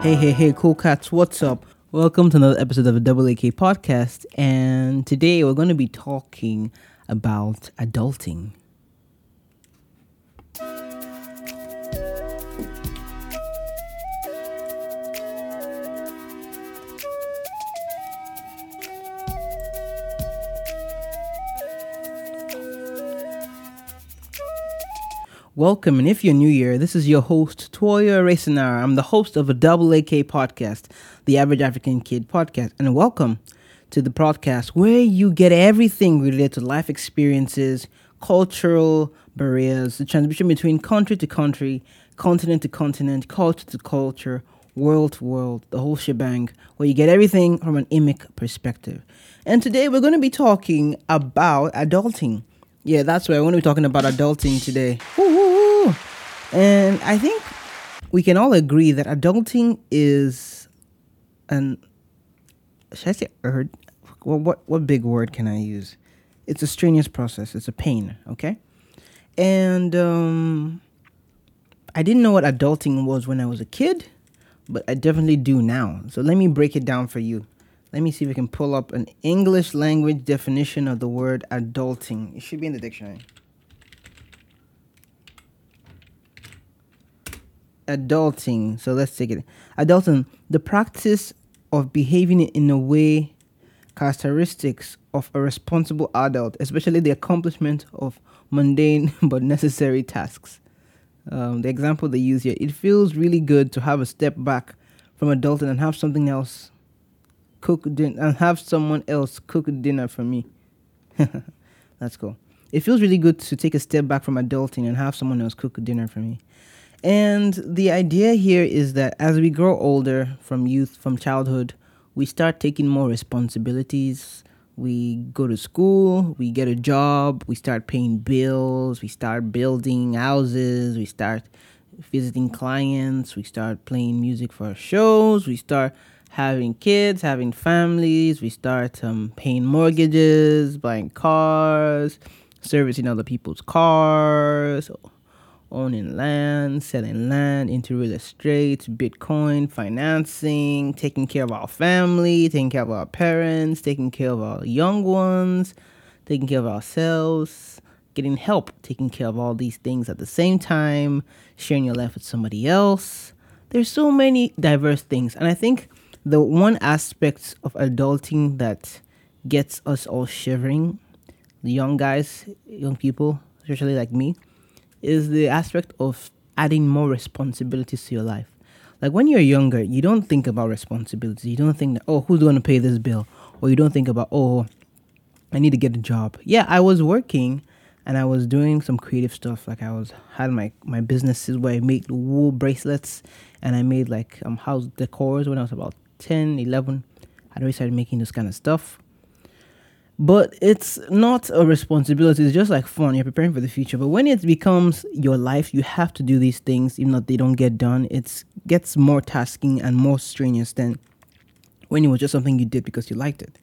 Hey, hey, hey, cool cats, what's up? Welcome to another episode of the Double AK podcast. And today we're going to be talking about adulting. Welcome, and if you're new here, this is your host, Toya Racenar. I'm the host of a Double AK podcast, the Average African Kid podcast, and welcome to the podcast where you get everything related to life experiences, cultural barriers, the transmission between country to country, continent to continent, culture to culture, world to world, the whole shebang, where you get everything from an emic perspective. And today we're going to be talking about adulting. Yeah, that's why I want to be talking about adulting today. Woo-hoo-hoo. And I think we can all agree that adulting is an should I say? Well, what what big word can I use? It's a strenuous process. It's a pain. Okay, and um, I didn't know what adulting was when I was a kid, but I definitely do now. So let me break it down for you. Let me see if we can pull up an English language definition of the word adulting. It should be in the dictionary. Adulting. So let's take it. Adulting, the practice of behaving in a way characteristics of a responsible adult, especially the accomplishment of mundane but necessary tasks. Um, the example they use here, it feels really good to have a step back from adulting and have something else cook dinner and have someone else cook dinner for me. That's cool. It feels really good to take a step back from adulting and have someone else cook dinner for me. And the idea here is that as we grow older from youth, from childhood, we start taking more responsibilities. We go to school, we get a job, we start paying bills, we start building houses, we start visiting clients, we start playing music for shows, we start having kids, having families, we start um, paying mortgages, buying cars, servicing other people's cars, owning land, selling land into real estate, Bitcoin, financing, taking care of our family, taking care of our parents, taking care of our young ones, taking care of ourselves, getting help, taking care of all these things at the same time, sharing your life with somebody else. There's so many diverse things. And I think the one aspect of adulting that gets us all shivering, the young guys, young people, especially like me, is the aspect of adding more responsibilities to your life. Like when you're younger, you don't think about responsibilities. You don't think that, oh, who's going to pay this bill? Or you don't think about, oh, I need to get a job. Yeah, I was working and I was doing some creative stuff. Like I was had my my businesses where I made wool bracelets and I made like um house decors when I was about 10, 11, I'd already started making this kind of stuff. But it's not a responsibility. It's just like fun. You're preparing for the future. But when it becomes your life, you have to do these things, even though they don't get done. It gets more tasking and more strenuous than when it was just something you did because you liked it.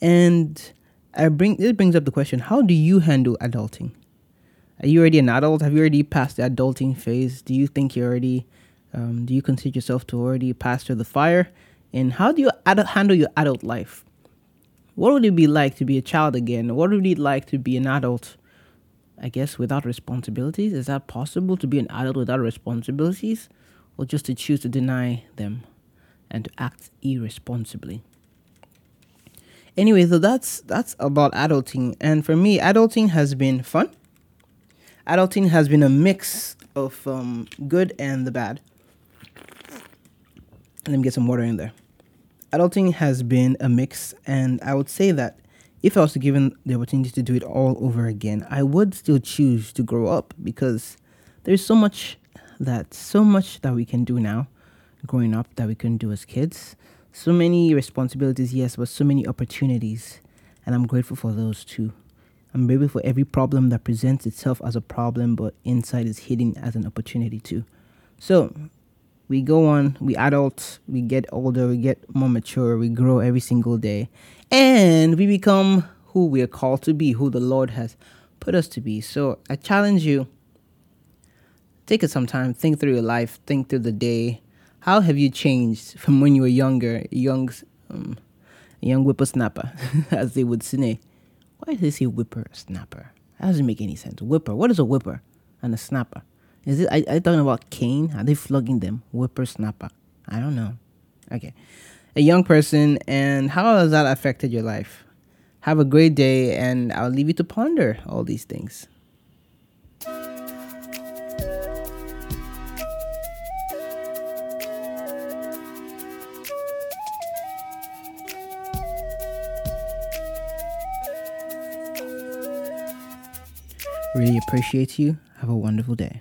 And I bring this brings up the question: How do you handle adulting? Are you already an adult? Have you already passed the adulting phase? Do you think you're already? Um, do you consider yourself to already pass through the fire? And how do you ad- handle your adult life? What would it be like to be a child again? What would it be like to be an adult, I guess, without responsibilities? Is that possible to be an adult without responsibilities? Or just to choose to deny them and to act irresponsibly? Anyway, so that's that's about adulting. And for me, adulting has been fun. Adulting has been a mix of um, good and the bad. Let me get some water in there. Adulting has been a mix, and I would say that if I was given the opportunity to do it all over again, I would still choose to grow up because there's so much that so much that we can do now growing up that we couldn't do as kids. So many responsibilities, yes, but so many opportunities, and I'm grateful for those too. I'm grateful for every problem that presents itself as a problem, but inside is hidden as an opportunity too. So we go on, we adult, we get older, we get more mature, we grow every single day, and we become who we are called to be, who the Lord has put us to be. So I challenge you take it some time, think through your life, think through the day. How have you changed from when you were younger, young, um, young whippersnapper, as they would say? Why do they say whippersnapper? That doesn't make any sense. Whipper. What is a whipper and a snapper? Is it? I, I talking about cane? Are they flogging them? Whippersnapper. I don't know. Okay, a young person, and how has that affected your life? Have a great day, and I'll leave you to ponder all these things. Really appreciate you. Have a wonderful day.